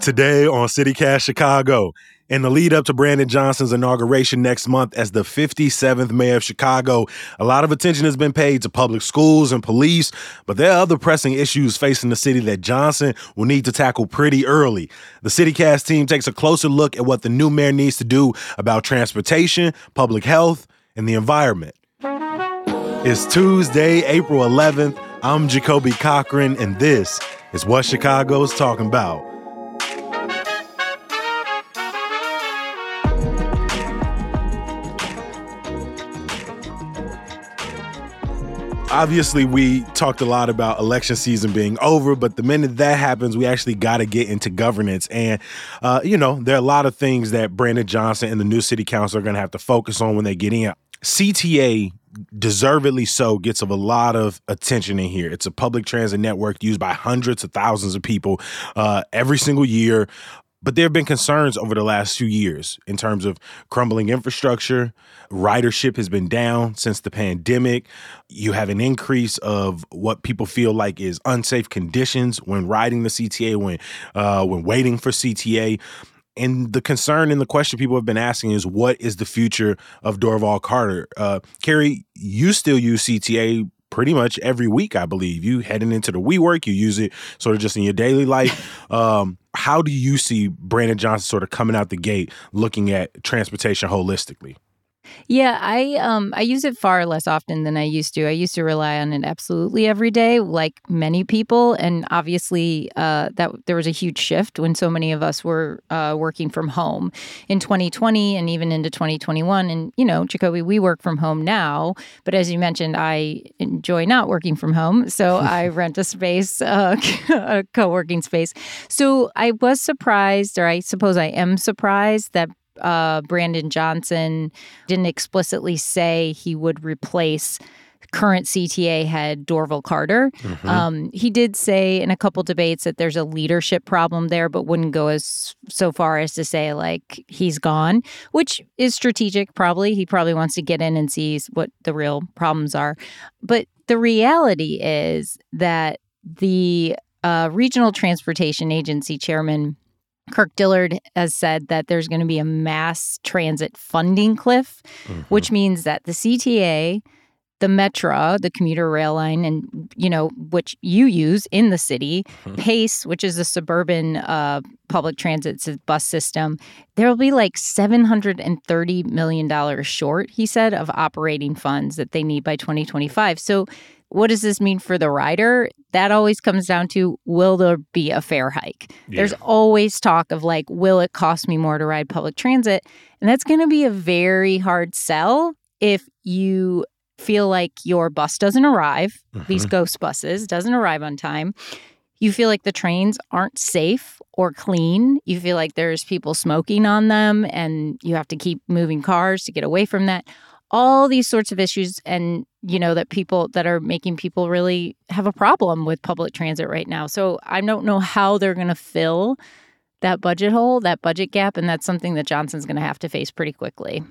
Today on CityCast Chicago, in the lead up to Brandon Johnson's inauguration next month as the 57th mayor of Chicago, a lot of attention has been paid to public schools and police, but there are other pressing issues facing the city that Johnson will need to tackle pretty early. The CityCast team takes a closer look at what the new mayor needs to do about transportation, public health, and the environment. It's Tuesday, April 11th. I'm Jacoby Cochran, and this is what Chicago's talking about. Obviously we talked a lot about election season being over but the minute that happens we actually got to get into governance. And uh, you know there are a lot of things that brandon johnson and the new city council are going to have to focus on when they get in. Cta deservedly so gets a lot of attention in here. It's a public transit network used by hundreds of thousands of people uh, every single year but there have been concerns over the last few years in terms of crumbling infrastructure. Ridership has been down since the pandemic. You have an increase of what people feel like is unsafe conditions when riding the CTA, when uh, when waiting for CTA. And the concern and the question people have been asking is, what is the future of Dorval Carter? Uh, Carrie, you still use CTA pretty much every week, I believe. You heading into the WeWork, you use it sort of just in your daily life. Um, how do you see Brandon Johnson sort of coming out the gate looking at transportation holistically? Yeah, I um I use it far less often than I used to. I used to rely on it absolutely every day, like many people, and obviously uh, that there was a huge shift when so many of us were uh, working from home in 2020 and even into 2021. And you know, Jacoby, we work from home now, but as you mentioned, I enjoy not working from home, so I rent a space, uh, a co-working space. So I was surprised, or I suppose I am surprised that uh, Brandon Johnson didn't explicitly say he would replace current CTA head Dorval Carter. Mm-hmm. Um, he did say in a couple debates that there's a leadership problem there, but wouldn't go as so far as to say like he's gone, which is strategic. Probably he probably wants to get in and see what the real problems are. But the reality is that the uh, regional transportation agency chairman Kirk Dillard has said that there's going to be a mass transit funding cliff, mm-hmm. which means that the CTA, the Metra, the commuter rail line, and you know which you use in the city, mm-hmm. Pace, which is a suburban uh, public transit bus system, there will be like seven hundred and thirty million dollars short. He said of operating funds that they need by 2025. So what does this mean for the rider? That always comes down to will there be a fare hike? Yeah. There's always talk of like, will it cost me more to ride public transit? And that's going to be a very hard sell if you feel like your bus doesn't arrive, mm-hmm. these ghost buses doesn't arrive on time. You feel like the trains aren't safe or clean. You feel like there's people smoking on them and you have to keep moving cars to get away from that all these sorts of issues and you know that people that are making people really have a problem with public transit right now. So i don't know how they're going to fill that budget hole that budget gap and that's something that johnson's going to have to face pretty quickly.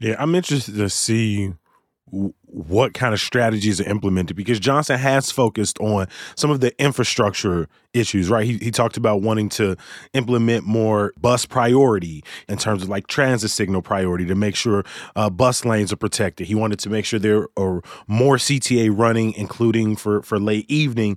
Yeah i'm interested to see what kind of strategies are implemented because Johnson has focused on some of the infrastructure issues, right? He, he talked about wanting to implement more bus priority in terms of like transit signal priority to make sure uh, bus lanes are protected. He wanted to make sure there are more CTA running, including for, for late evening.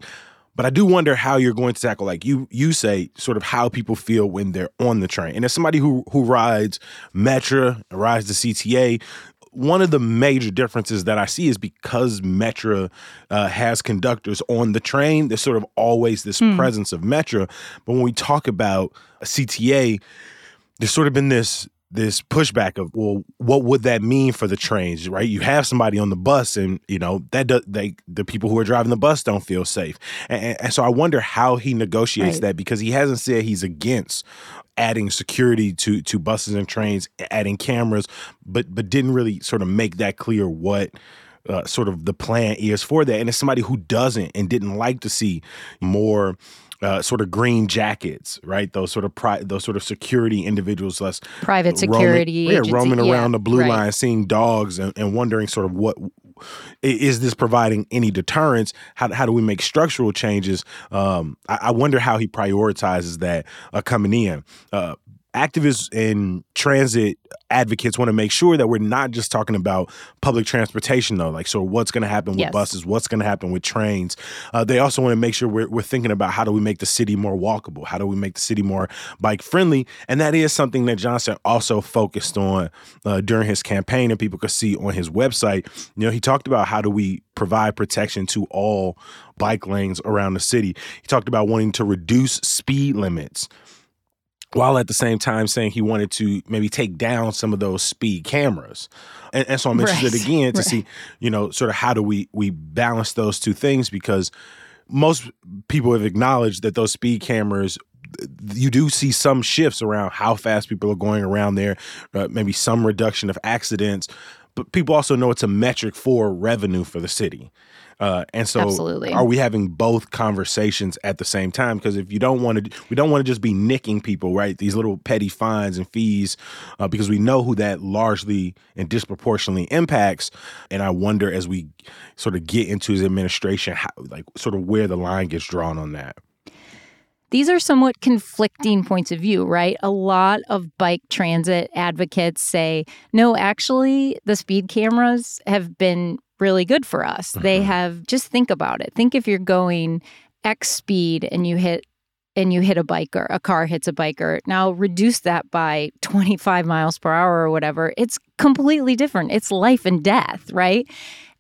But I do wonder how you're going to tackle, like you you say, sort of how people feel when they're on the train. And as somebody who who rides Metra, rides the CTA, one of the major differences that I see is because Metra uh, has conductors on the train, there's sort of always this mm. presence of Metra. But when we talk about a CTA, there's sort of been this this pushback of well what would that mean for the trains right? You have somebody on the bus and you know that does they the people who are driving the bus don't feel safe. And, and so i wonder how he negotiates right. that because he hasn't said he's against adding security to to buses and trains adding cameras but but didn't really sort of make that clear what uh, sort of the plan is for that. And it's somebody who doesn't and didn't like to see more uh, sort of green jackets, right? Those sort of pri- those sort of security individuals, less private security, roaming, yeah, roaming around yeah, the blue right. line, seeing dogs, and, and wondering sort of what is this providing any deterrence? How, how do we make structural changes? Um, I, I, wonder how he prioritizes that uh, coming in. Uh, activists and transit advocates want to make sure that we're not just talking about public transportation though like so what's going to happen with yes. buses what's going to happen with trains? Uh, they also want to make sure we're, we're thinking about how do we make the city more walkable? How do we make the city more bike friendly and that is something that johnson also focused on uh, during his campaign and people could see on his website. You know he talked about how do we provide protection to all bike lanes around the city. He talked about wanting to reduce speed limits while at the same time saying he wanted to maybe take down some of those speed cameras. And, and so I'm interested right. again to right. see, you know, sort of how do we we balance those two things because most people have acknowledged that those speed cameras you do see some shifts around how fast people are going around there, uh, maybe some reduction of accidents, but people also know it's a metric for revenue for the city. Uh, and so, Absolutely. are we having both conversations at the same time? Because if you don't want to, we don't want to just be nicking people, right? These little petty fines and fees, uh, because we know who that largely and disproportionately impacts. And I wonder as we sort of get into his administration, how, like sort of where the line gets drawn on that these are somewhat conflicting points of view, right? A lot of bike transit advocates say, no, actually, the speed cameras have been really good for us. Mm-hmm. They have just think about it. Think if you're going X speed and you hit and you hit a biker, a car hits a biker. Now reduce that by 25 miles per hour or whatever. It's completely different. It's life and death, right?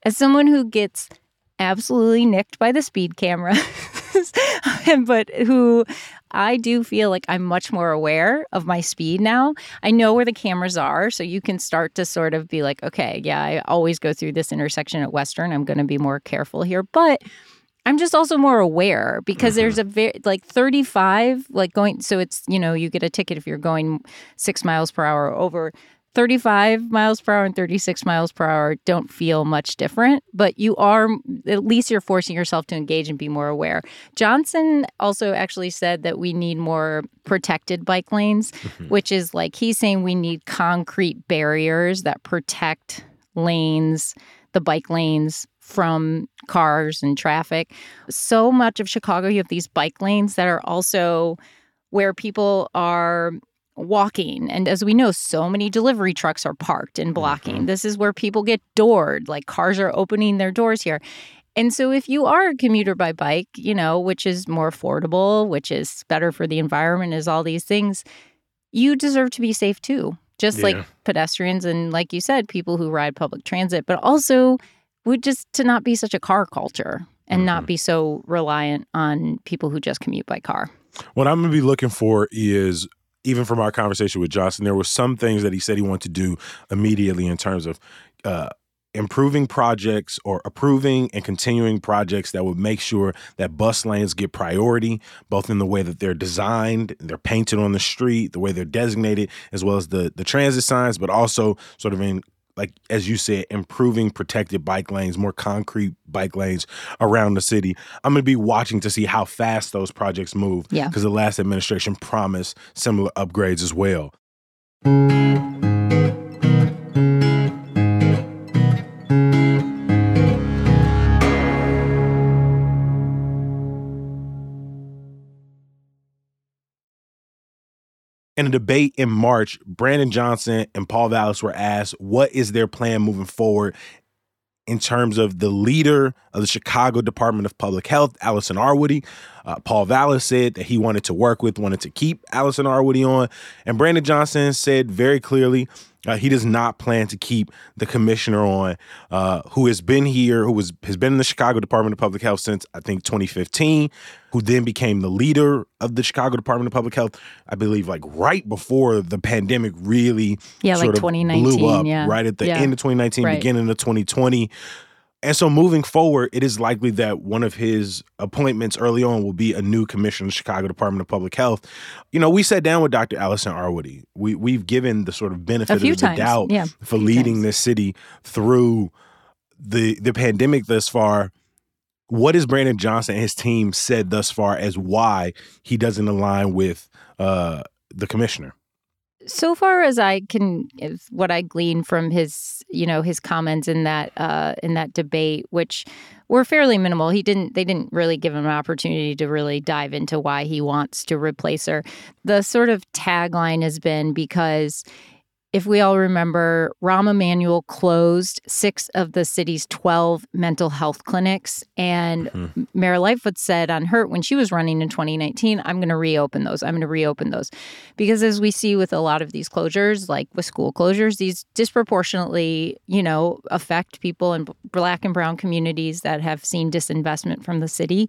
As someone who gets absolutely nicked by the speed camera, but who I do feel like I'm much more aware of my speed now. I know where the cameras are, so you can start to sort of be like, okay, yeah, I always go through this intersection at Western. I'm going to be more careful here, but I'm just also more aware because mm-hmm. there's a very like 35 like going so it's you know you get a ticket if you're going 6 miles per hour over 35 miles per hour and 36 miles per hour don't feel much different, but you are, at least you're forcing yourself to engage and be more aware. Johnson also actually said that we need more protected bike lanes, mm-hmm. which is like he's saying we need concrete barriers that protect lanes, the bike lanes from cars and traffic. So much of Chicago, you have these bike lanes that are also where people are walking. And as we know, so many delivery trucks are parked and blocking. Mm-hmm. This is where people get doored, like cars are opening their doors here. And so, if you are a commuter by bike, you know, which is more affordable, which is better for the environment, is all these things, you deserve to be safe too. Just yeah. like pedestrians and, like you said, people who ride public transit, but also would just to not be such a car culture and mm-hmm. not be so reliant on people who just commute by car. What I'm going to be looking for is even from our conversation with Johnson, there were some things that he said he wanted to do immediately in terms of uh, improving projects or approving and continuing projects that would make sure that bus lanes get priority, both in the way that they're designed, they're painted on the street, the way they're designated, as well as the the transit signs, but also sort of in like as you said, improving protected bike lanes, more concrete bike lanes around the city. I'm going to be watching to see how fast those projects move. Yeah. Because the last administration promised similar upgrades as well. In a debate in March, Brandon Johnson and Paul Vallas were asked what is their plan moving forward in terms of the leader of the Chicago Department of Public Health, Allison Arwady. Uh, Paul Vallas said that he wanted to work with, wanted to keep Allison Arwady on. And Brandon Johnson said very clearly Uh, he does not plan to keep the commissioner on, uh, who has been here, who was has been in the Chicago Department of Public Health since I think 2015, who then became the leader of the Chicago Department of Public Health. I believe like right before the pandemic really yeah, like 2019, blew up, yeah. right at the yeah. end of 2019, right. beginning of 2020. And so moving forward, it is likely that one of his appointments early on will be a new commissioner of the Chicago Department of Public Health. You know, we sat down with Dr. Allison Arwady. We we've given the sort of benefit of the times. doubt yeah, for leading times. this city through the the pandemic thus far. What has Brandon Johnson and his team said thus far as why he doesn't align with uh, the commissioner? So far as I can, what I glean from his, you know, his comments in that uh, in that debate, which were fairly minimal. He didn't. They didn't really give him an opportunity to really dive into why he wants to replace her. The sort of tagline has been because. If we all remember, Rahm Emanuel closed six of the city's 12 mental health clinics. And mm-hmm. Mayor Lightfoot said on her, when she was running in 2019, I'm going to reopen those. I'm going to reopen those. Because as we see with a lot of these closures, like with school closures, these disproportionately, you know, affect people in black and brown communities that have seen disinvestment from the city.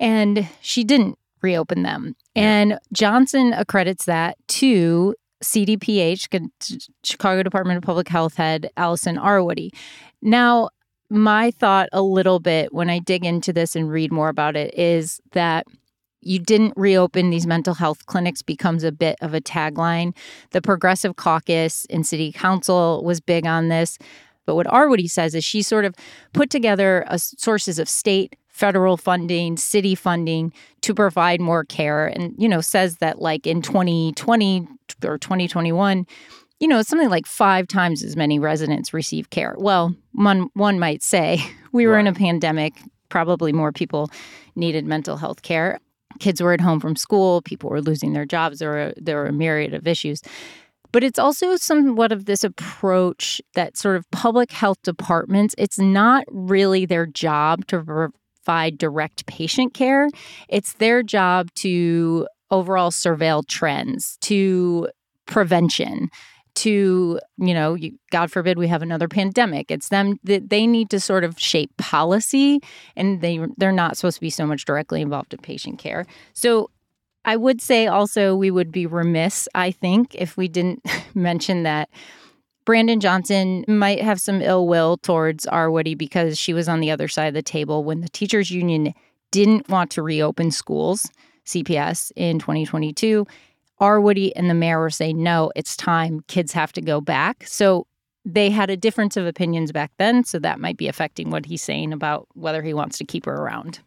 And she didn't reopen them. And Johnson accredits that to CDPH, Chicago Department of Public Health head Allison Arwady. Now, my thought a little bit when I dig into this and read more about it is that you didn't reopen these mental health clinics becomes a bit of a tagline. The Progressive Caucus in City Council was big on this. But what Arwady says is she sort of put together a, sources of state, federal funding, city funding to provide more care. And, you know, says that like in 2020 or 2021, you know, something like five times as many residents receive care. Well, one, one might say we were right. in a pandemic, probably more people needed mental health care. Kids were at home from school, people were losing their jobs, there were, there were a myriad of issues. But it's also somewhat of this approach that sort of public health departments, it's not really their job to provide direct patient care. It's their job to overall surveil trends, to prevention, to, you know, God forbid we have another pandemic. It's them that they need to sort of shape policy and they they're not supposed to be so much directly involved in patient care. So I would say also we would be remiss, I think, if we didn't mention that Brandon Johnson might have some ill will towards Arwady because she was on the other side of the table when the teachers union didn't want to reopen schools, CPS, in 2022. Arwady and the mayor were saying, no, it's time. Kids have to go back. So they had a difference of opinions back then. So that might be affecting what he's saying about whether he wants to keep her around.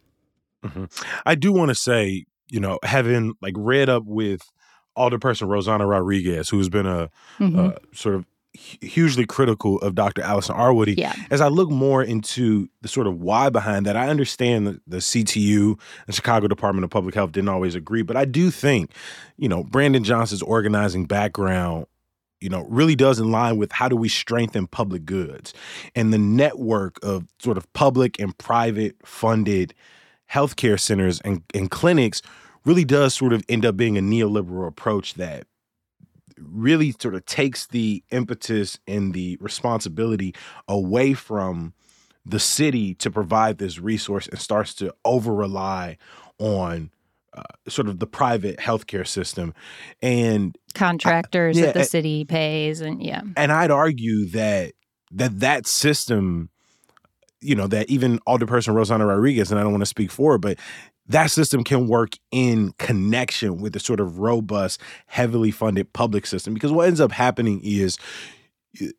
Mm-hmm. I do want to say, you know, having like read up with Alderperson Rossana Rodriguez, who's been a, mm-hmm. a sort of hugely critical of Dr. Allison Arwady. Yeah. As I look more into the sort of why behind that, I understand that the CTU and Chicago Department of Public Health didn't always agree, but I do think, you know, Brandon Johnson's organizing background you know, really does in line with how do we strengthen public goods and the network of sort of public and private funded healthcare centers and, and clinics really does sort of end up being a neoliberal approach that really sort of takes the impetus and the responsibility away from the city to provide this resource and starts to over rely on uh, sort of the private healthcare system. And contractors I, yeah, that the city pays and yeah. and i'd argue that that that system you know that even alderperson rossana rodriguez and i don't want to speak for her but that system can work in connection with the sort of robust, heavily funded public system. Because what ends up happening is,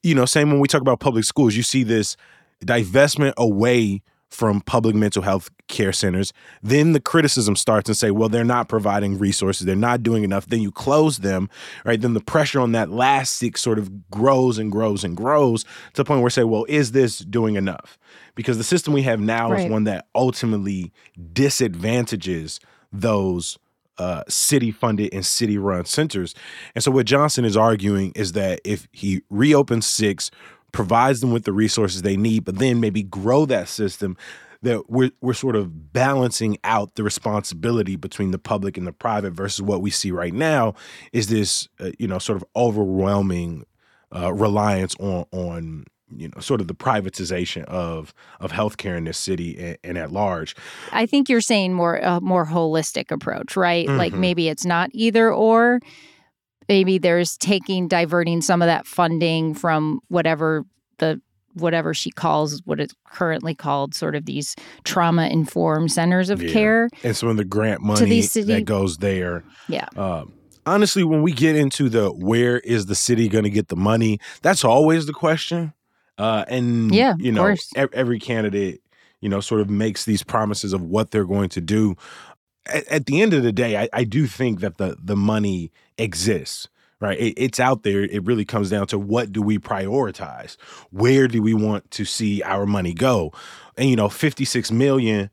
you know, same when we talk about public schools, you see this divestment away from public mental health care centers. Then the criticism starts and say, well, they're not providing resources, they're not doing enough. Then you close them, right? Then the pressure on that last six sort of grows and grows and grows to the point where say, well, is this doing enough? Because the system we have now right. is one that ultimately disadvantages those uh, city funded and city run centers. And so what Johnson is arguing is that if he reopens six, provides them with the resources they need, but then maybe grow that system that we're we're sort of balancing out the responsibility between the public and the private versus what we see right now is this uh, you know sort of overwhelming uh, reliance on on you know sort of the privatization of of healthcare in this city and, and at large. I think you're saying more a more holistic approach, right? Mm-hmm. Like maybe it's not either or. Maybe there's taking diverting some of that funding from whatever the whatever she calls what it's currently called sort of these trauma informed centers of yeah. care. And some of the grant money city- that goes there. Yeah. Um, honestly when we get into the where is the city going to get the money that's always the question. Uh, and yeah, you know, every candidate, you know, sort of makes these promises of what they're going to do. At, at the end of the day, I, I, do think that the the money exists. Right, it, it's out there. It really comes down to what do we prioritize? Where do we want to see our money go? And you know, fifty six million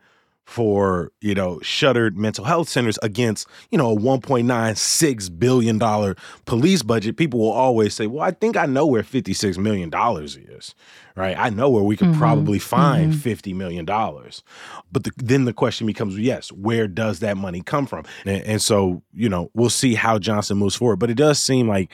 for you know shuttered mental health centers against you know a 1.96 billion dollar police budget people will always say well i think i know where 56 million dollars is right i know where we could mm-hmm. probably find mm-hmm. 50 million dollars but the, then the question becomes yes where does that money come from and, and so you know we'll see how johnson moves forward but it does seem like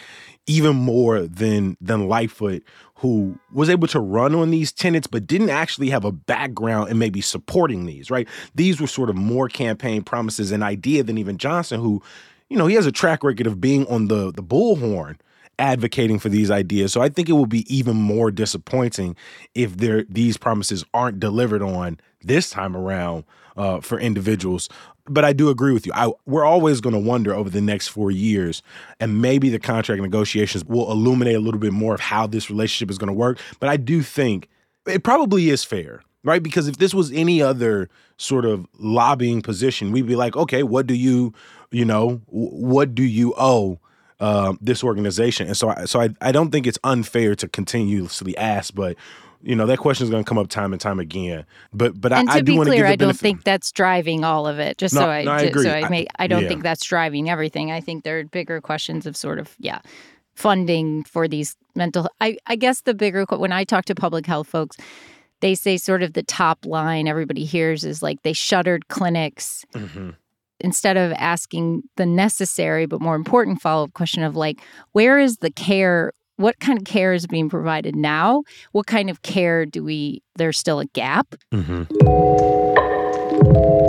even more than than lightfoot who was able to run on these tenets but didn't actually have a background in maybe supporting these, right? These were sort of more campaign promises and idea than even Johnson, who, you know, he has a track record of being on the the bullhorn advocating for these ideas. So I think it will be even more disappointing if there these promises aren't delivered on this time around uh, for individuals but I do agree with you. I, we're always going to wonder over the next four years, and maybe the contract negotiations will illuminate a little bit more of how this relationship is going to work. But I do think it probably is fair, right? Because if this was any other sort of lobbying position, we'd be like, okay, what do you, you know, what do you owe? Uh, this organization, and so I, so I, I don't think it's unfair to continuously ask, but you know that question is going to come up time and time again. But but and I, to I do want to give I don't think that's driving all of it. Just no, so I, no, I agree. so I make I don't yeah. think that's driving everything. I think there are bigger questions of sort of yeah funding for these mental. I I guess the bigger when I talk to public health folks, they say sort of the top line everybody hears is like they shuttered clinics. Mm-hmm instead of asking the necessary but more important follow-up question of like where is the care what kind of care is being provided now? What kind of care do we, there's still a gap? Mm-hmm.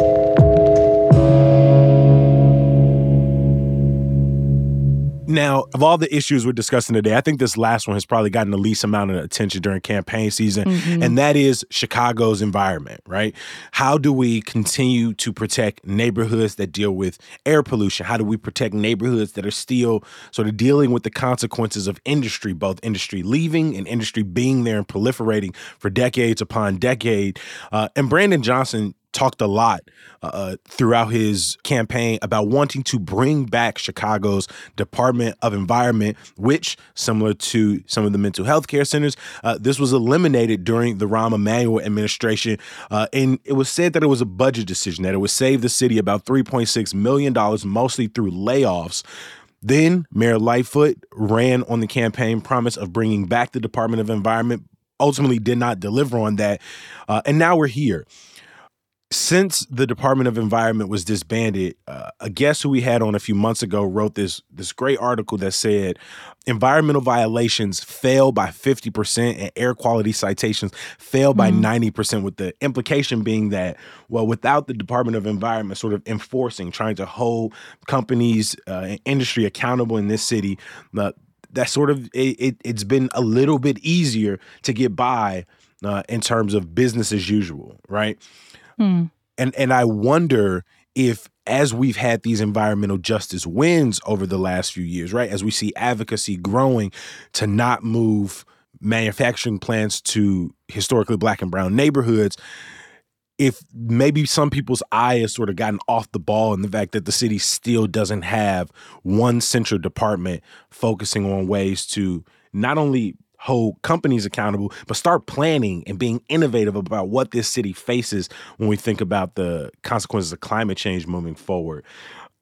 Now, of all the issues we're discussing today, I think this last one has probably gotten the least amount of attention during campaign season, mm-hmm. and that is Chicago's environment, right? How do we continue to protect neighborhoods that deal with air pollution? How do we protect neighborhoods that are still sort of dealing with the consequences of industry, both industry leaving and industry being there and proliferating for decades upon decade? Uh, and Brandon Johnson talked a lot uh, uh, throughout his campaign about wanting to bring back Chicago's Department of Environment, which, similar to some of the mental health care centers, uh, this was eliminated during the Rahm Emanuel administration. Uh, and it was said that it was a budget decision, that it would save the city about $3.6 million, mostly through layoffs. Then Mayor Lightfoot ran on the campaign promise of bringing back the Department of Environment, ultimately did not deliver on that. Uh, and now we're here since the Department of Environment was disbanded, uh, a guest who we had on a few months ago wrote this this great article that said environmental violations fell by 50% and air quality citations fell by mm-hmm. 90% with the implication being that well without the Department of Environment sort of enforcing trying to hold companies uh, and industry accountable in this city uh, that sort of it, it, has been a little bit easier to get by uh, in terms of business as usual, right? Hmm. And and I wonder if as we've had these environmental justice wins over the last few years, right? As we see advocacy growing to not move manufacturing plants to historically black and brown neighborhoods, if maybe some people's eye has sort of gotten off the ball in the fact that the city still doesn't have one central department focusing on ways to not only hold companies accountable, but start planning and being innovative about what this city faces when we think about the consequences of climate change moving forward.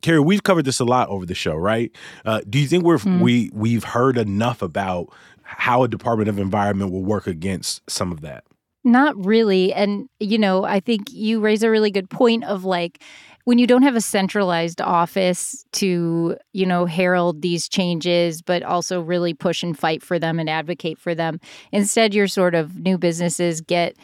Carrie, we've covered this a lot over the show, right? Uh, do you think we're mm. we we've heard enough about how a Department of Environment will work against some of that? Not really. And, you know, I think you raise a really good point of like, when you don't have a centralized office to, you know, herald these changes, but also really push and fight for them and advocate for them, instead, your sort of new businesses get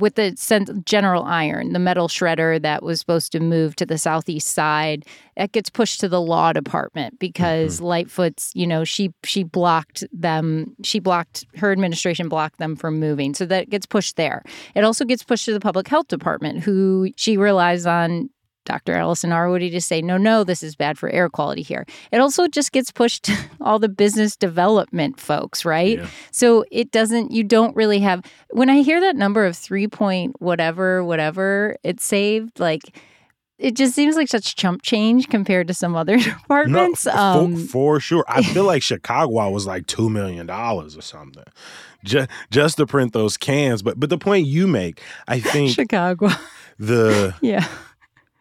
with the general iron, the metal shredder that was supposed to move to the southeast side, it gets pushed to the law department because mm-hmm. Lightfoot's, you know, she she blocked them. She blocked her administration blocked them from moving, so that gets pushed there. It also gets pushed to the public health department, who she relies on Dr. Allison Arwady to say, no, no, this is bad for air quality here. It also just gets pushed to all the business development folks, right? Yeah. So it doesn't, you don't really have, when I hear that number of three point whatever, whatever it saved, like, it just seems like such chump change compared to some other departments. No, um, for, for, sure. I feel like Chicago was like $2 million or something. Just, just to print those cans. But but the point you make, I think Chicago. The yeah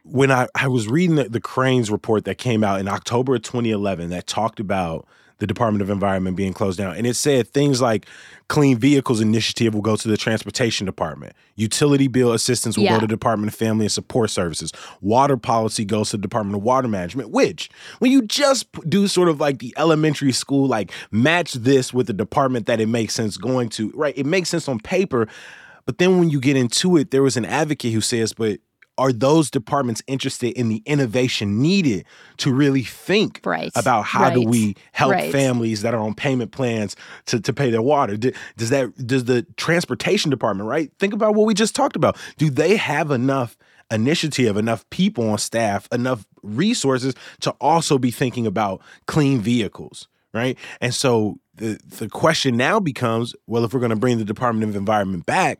when I, I was reading the, the Crain's report that came out in October of 2011 that talked about the Department of Environment being closed down. And it said things like Clean Vehicles Initiative will go to the Transportation Department. Utility bill assistance will yeah. go to the Department of Family and Support Services. Water policy goes to the Department of Water Management, which, when you just do sort of like the elementary school, like match this with the department that it makes sense going to, right? It makes sense on paper. But then when you get into it, there was an advocate who says, but are those departments interested in the innovation needed to really think right. about how right. do we help right. families that are on payment plans to, to pay their water? Does that does the transportation department, right? Think about what we just talked about. Do they have enough initiative, enough people on staff, enough resources to also be thinking about clean vehicles? Right. And so the the question now becomes, well, if we're going to bring the Department of Environment back,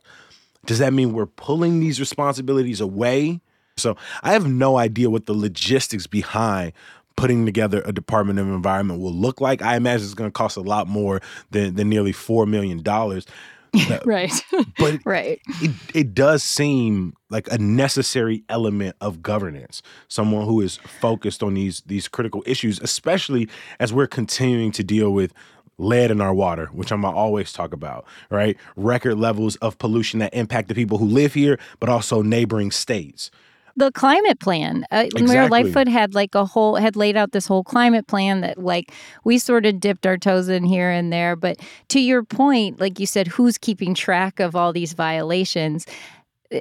does that mean we're pulling these responsibilities away? So I have no idea what the logistics behind putting together a Department of Environment will look like. I imagine it's going to cost a lot more than, than nearly $4 million. right. But right. It, it does seem like a necessary element of governance. Someone who is focused on these these critical issues, especially as we're continuing to deal with lead in our water, which I'm gonna always talk about, right? Record levels of pollution that impact the people who live here, but also neighboring states. The climate plan. Uh, exactly. Mayor Lightfoot had like a whole had laid out this whole climate plan that like we sort of dipped our toes in here and there. But to your point, like you said, who's keeping track of all these violations?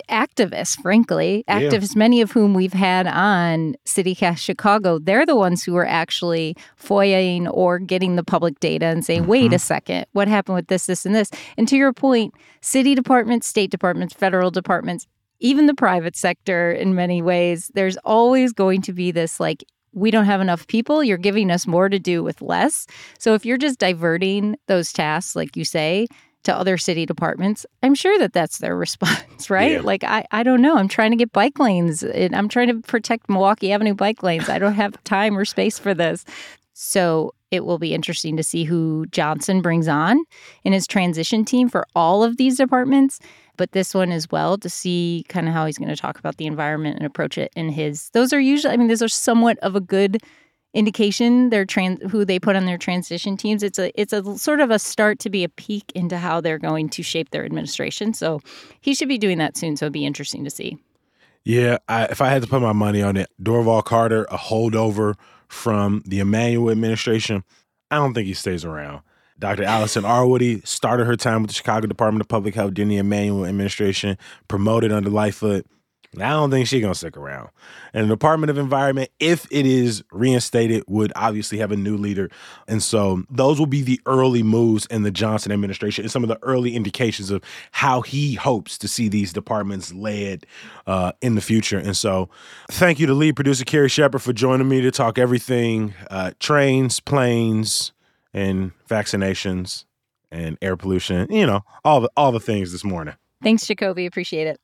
Activists, frankly, activists, yeah. many of whom we've had on CityCast Chicago, they're the ones who are actually FOIAing or getting the public data and saying, mm-hmm. wait a second, what happened with this, this, and this? And to your point, city departments, state departments, federal departments, even the private sector in many ways, there's always going to be this like, we don't have enough people. You're giving us more to do with less. So if you're just diverting those tasks, like you say, to other city departments, I'm sure that that's their response, right? Yeah. Like, I, I don't know. I'm trying to get bike lanes. I'm trying to protect Milwaukee Avenue bike lanes. I don't have time or space for this. So it will be interesting to see who Johnson brings on in his transition team for all of these departments, but this one as well to see kind of how he's going to talk about the environment and approach it in his. Those are usually, I mean, those are somewhat of a good indication their trans who they put on their transition teams it's a it's a sort of a start to be a peek into how they're going to shape their administration so he should be doing that soon so it'd be interesting to see yeah I, if i had to put my money on it dorval carter a holdover from the emanuel administration i don't think he stays around Dr. Allison Arwady started her time with the Chicago Department of Public Health during the Emanuel administration, promoted under Lightfoot. I don't think she's gonna stick around. And the Department of Environment, if it is reinstated, would obviously have a new leader. And so those will be the early moves in the Johnson administration and some of the early indications of how he hopes to see these departments led uh, in the future. And so thank you to lead producer Carrie Shepherd for joining me to talk everything uh, trains, planes, and vaccinations and air pollution, you know, all the all the things this morning. Thanks, Jacoby. Appreciate it.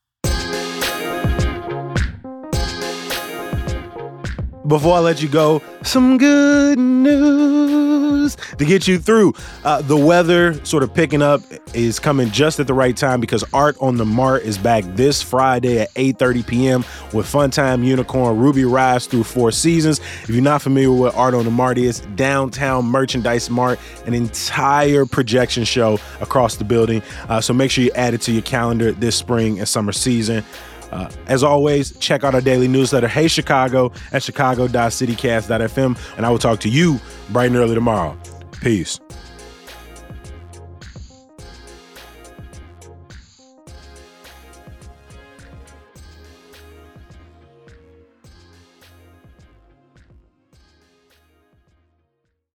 Before I let you go, some good news to get you through. Uh, the weather sort of picking up is coming just at the right time because Art on the Mart is back this Friday at 8:30 p.m. with Funtime Unicorn Ruby Rise through Four Seasons. If you're not familiar with what Art on the Mart is, downtown merchandise mart, an entire projection show across the building. Uh, so make sure you add it to your calendar this spring and summer season. Uh, as always, check out our daily newsletter, Hey Chicago, at chicago.citycast.fm. And I will talk to you bright and early tomorrow. Peace.